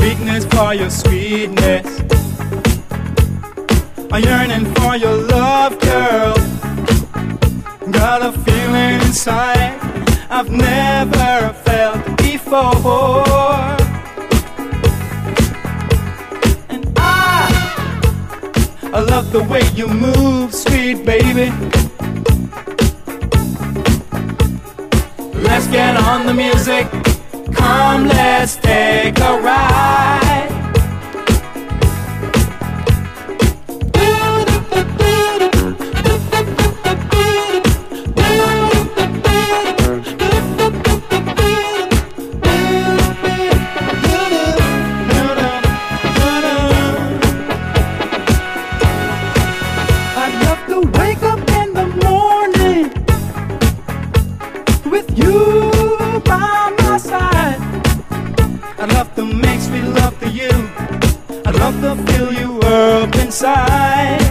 weakness, for your sweetness. I'm yearning for your love, girl. Got a feeling inside I've never felt before. And I, I love the way you move, sweet baby. Let's get on the music. Come, let's take a ride. I'd love to wake up to feel you up inside.